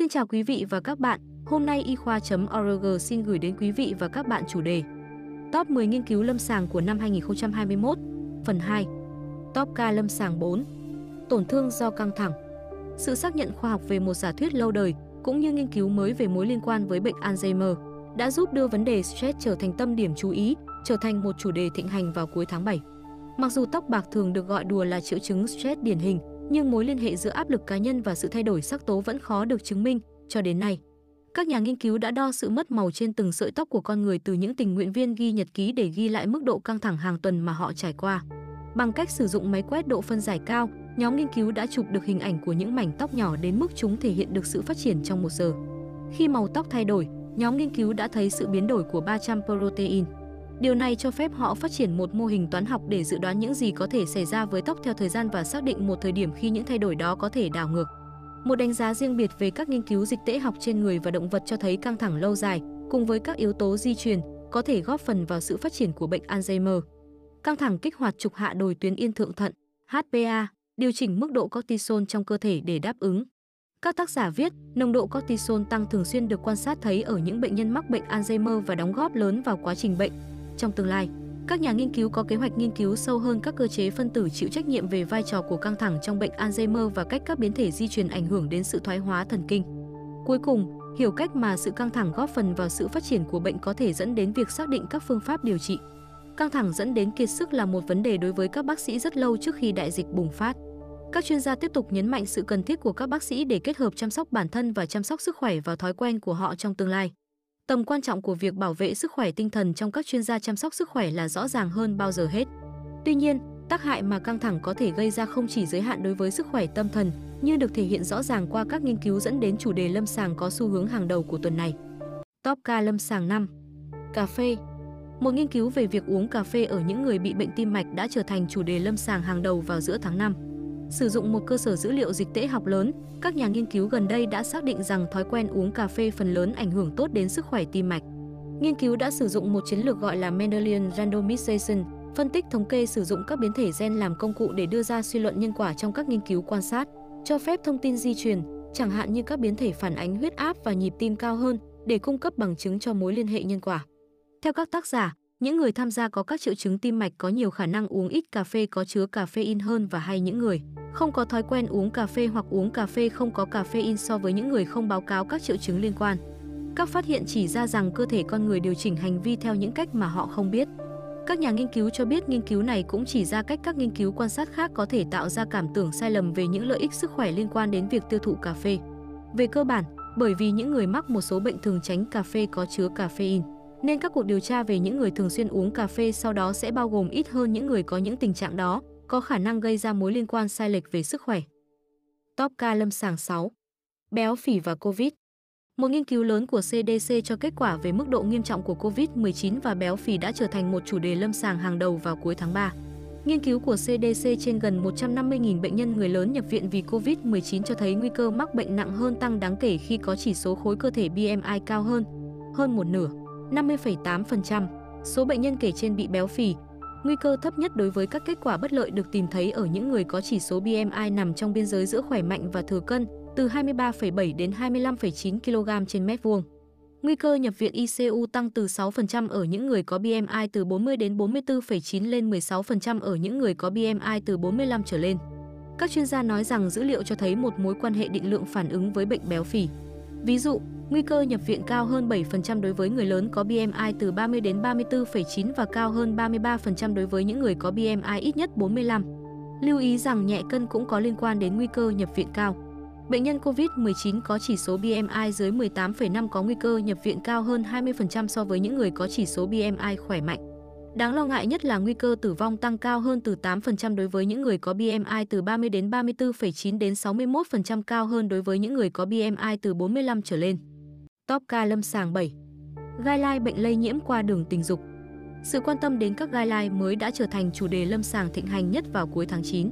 Xin chào quý vị và các bạn, hôm nay y khoa.org xin gửi đến quý vị và các bạn chủ đề Top 10 nghiên cứu lâm sàng của năm 2021, phần 2 Top ca lâm sàng 4 Tổn thương do căng thẳng. Sự xác nhận khoa học về một giả thuyết lâu đời cũng như nghiên cứu mới về mối liên quan với bệnh Alzheimer đã giúp đưa vấn đề stress trở thành tâm điểm chú ý, trở thành một chủ đề thịnh hành vào cuối tháng 7. Mặc dù tóc bạc thường được gọi đùa là triệu chứng stress điển hình, nhưng mối liên hệ giữa áp lực cá nhân và sự thay đổi sắc tố vẫn khó được chứng minh cho đến nay. Các nhà nghiên cứu đã đo sự mất màu trên từng sợi tóc của con người từ những tình nguyện viên ghi nhật ký để ghi lại mức độ căng thẳng hàng tuần mà họ trải qua. Bằng cách sử dụng máy quét độ phân giải cao, nhóm nghiên cứu đã chụp được hình ảnh của những mảnh tóc nhỏ đến mức chúng thể hiện được sự phát triển trong một giờ. Khi màu tóc thay đổi, nhóm nghiên cứu đã thấy sự biến đổi của 300 protein. Điều này cho phép họ phát triển một mô hình toán học để dự đoán những gì có thể xảy ra với tóc theo thời gian và xác định một thời điểm khi những thay đổi đó có thể đảo ngược. Một đánh giá riêng biệt về các nghiên cứu dịch tễ học trên người và động vật cho thấy căng thẳng lâu dài cùng với các yếu tố di truyền có thể góp phần vào sự phát triển của bệnh Alzheimer. Căng thẳng kích hoạt trục hạ đồi tuyến yên thượng thận, HPA, điều chỉnh mức độ cortisol trong cơ thể để đáp ứng. Các tác giả viết, nồng độ cortisol tăng thường xuyên được quan sát thấy ở những bệnh nhân mắc bệnh Alzheimer và đóng góp lớn vào quá trình bệnh. Trong tương lai, các nhà nghiên cứu có kế hoạch nghiên cứu sâu hơn các cơ chế phân tử chịu trách nhiệm về vai trò của căng thẳng trong bệnh Alzheimer và cách các biến thể di truyền ảnh hưởng đến sự thoái hóa thần kinh. Cuối cùng, hiểu cách mà sự căng thẳng góp phần vào sự phát triển của bệnh có thể dẫn đến việc xác định các phương pháp điều trị. Căng thẳng dẫn đến kiệt sức là một vấn đề đối với các bác sĩ rất lâu trước khi đại dịch bùng phát. Các chuyên gia tiếp tục nhấn mạnh sự cần thiết của các bác sĩ để kết hợp chăm sóc bản thân và chăm sóc sức khỏe vào thói quen của họ trong tương lai. Tầm quan trọng của việc bảo vệ sức khỏe tinh thần trong các chuyên gia chăm sóc sức khỏe là rõ ràng hơn bao giờ hết. Tuy nhiên, tác hại mà căng thẳng có thể gây ra không chỉ giới hạn đối với sức khỏe tâm thần, như được thể hiện rõ ràng qua các nghiên cứu dẫn đến chủ đề lâm sàng có xu hướng hàng đầu của tuần này. Top ca lâm sàng 5. Cà phê. Một nghiên cứu về việc uống cà phê ở những người bị bệnh tim mạch đã trở thành chủ đề lâm sàng hàng đầu vào giữa tháng 5. Sử dụng một cơ sở dữ liệu dịch tễ học lớn, các nhà nghiên cứu gần đây đã xác định rằng thói quen uống cà phê phần lớn ảnh hưởng tốt đến sức khỏe tim mạch. Nghiên cứu đã sử dụng một chiến lược gọi là Mendelian randomization, phân tích thống kê sử dụng các biến thể gen làm công cụ để đưa ra suy luận nhân quả trong các nghiên cứu quan sát, cho phép thông tin di truyền, chẳng hạn như các biến thể phản ánh huyết áp và nhịp tim cao hơn để cung cấp bằng chứng cho mối liên hệ nhân quả. Theo các tác giả, những người tham gia có các triệu chứng tim mạch có nhiều khả năng uống ít cà phê có chứa caffeine hơn và hay những người không có thói quen uống cà phê hoặc uống cà phê không có caffeine so với những người không báo cáo các triệu chứng liên quan. Các phát hiện chỉ ra rằng cơ thể con người điều chỉnh hành vi theo những cách mà họ không biết. Các nhà nghiên cứu cho biết nghiên cứu này cũng chỉ ra cách các nghiên cứu quan sát khác có thể tạo ra cảm tưởng sai lầm về những lợi ích sức khỏe liên quan đến việc tiêu thụ cà phê. Về cơ bản, bởi vì những người mắc một số bệnh thường tránh cà phê có chứa caffeine, nên các cuộc điều tra về những người thường xuyên uống cà phê sau đó sẽ bao gồm ít hơn những người có những tình trạng đó, có khả năng gây ra mối liên quan sai lệch về sức khỏe. Top ca lâm sàng 6. Béo phì và COVID Một nghiên cứu lớn của CDC cho kết quả về mức độ nghiêm trọng của COVID-19 và béo phì đã trở thành một chủ đề lâm sàng hàng đầu vào cuối tháng 3. Nghiên cứu của CDC trên gần 150.000 bệnh nhân người lớn nhập viện vì COVID-19 cho thấy nguy cơ mắc bệnh nặng hơn tăng đáng kể khi có chỉ số khối cơ thể BMI cao hơn, hơn một nửa, 50,8%. Số bệnh nhân kể trên bị béo phì, Nguy cơ thấp nhất đối với các kết quả bất lợi được tìm thấy ở những người có chỉ số BMI nằm trong biên giới giữa khỏe mạnh và thừa cân, từ 23,7 đến 25,9 kg trên mét vuông. Nguy cơ nhập viện ICU tăng từ 6% ở những người có BMI từ 40 đến 44,9 lên 16% ở những người có BMI từ 45 trở lên. Các chuyên gia nói rằng dữ liệu cho thấy một mối quan hệ định lượng phản ứng với bệnh béo phì. Ví dụ, Nguy cơ nhập viện cao hơn 7% đối với người lớn có BMI từ 30 đến 34,9 và cao hơn 33% đối với những người có BMI ít nhất 45. Lưu ý rằng nhẹ cân cũng có liên quan đến nguy cơ nhập viện cao. Bệnh nhân COVID-19 có chỉ số BMI dưới 18,5 có nguy cơ nhập viện cao hơn 20% so với những người có chỉ số BMI khỏe mạnh. Đáng lo ngại nhất là nguy cơ tử vong tăng cao hơn từ 8% đối với những người có BMI từ 30 đến 34,9 đến 61% cao hơn đối với những người có BMI từ 45 trở lên. Top ca lâm sàng 7 Gai lai bệnh lây nhiễm qua đường tình dục Sự quan tâm đến các gai lai mới đã trở thành chủ đề lâm sàng thịnh hành nhất vào cuối tháng 9.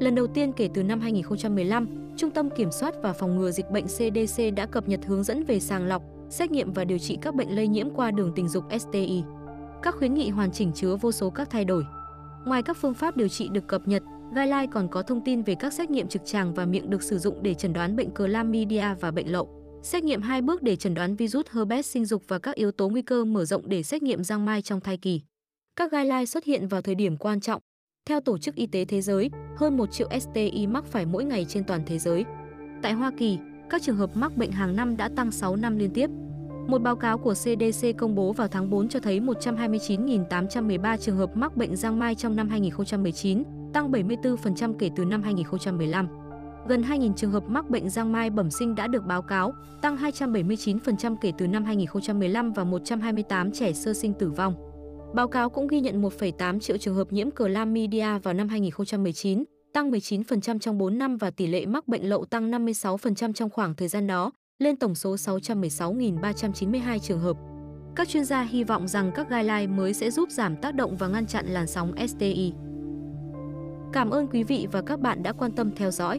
Lần đầu tiên kể từ năm 2015, Trung tâm Kiểm soát và Phòng ngừa Dịch bệnh CDC đã cập nhật hướng dẫn về sàng lọc, xét nghiệm và điều trị các bệnh lây nhiễm qua đường tình dục STI. Các khuyến nghị hoàn chỉnh chứa vô số các thay đổi. Ngoài các phương pháp điều trị được cập nhật, Guideline còn có thông tin về các xét nghiệm trực tràng và miệng được sử dụng để chẩn đoán bệnh chlamydia và bệnh lậu. Xét nghiệm hai bước để chẩn đoán virus herpes sinh dục và các yếu tố nguy cơ mở rộng để xét nghiệm giang mai trong thai kỳ. Các guideline xuất hiện vào thời điểm quan trọng. Theo Tổ chức Y tế Thế giới, hơn 1 triệu STI mắc phải mỗi ngày trên toàn thế giới. Tại Hoa Kỳ, các trường hợp mắc bệnh hàng năm đã tăng 6 năm liên tiếp. Một báo cáo của CDC công bố vào tháng 4 cho thấy 129.813 trường hợp mắc bệnh giang mai trong năm 2019, tăng 74% kể từ năm 2015. Gần 2.000 trường hợp mắc bệnh giang mai bẩm sinh đã được báo cáo, tăng 279% kể từ năm 2015 và 128 trẻ sơ sinh tử vong. Báo cáo cũng ghi nhận 1,8 triệu trường hợp nhiễm chlamydia vào năm 2019, tăng 19% trong 4 năm và tỷ lệ mắc bệnh lậu tăng 56% trong khoảng thời gian đó, lên tổng số 616.392 trường hợp. Các chuyên gia hy vọng rằng các guideline mới sẽ giúp giảm tác động và ngăn chặn làn sóng STI. Cảm ơn quý vị và các bạn đã quan tâm theo dõi.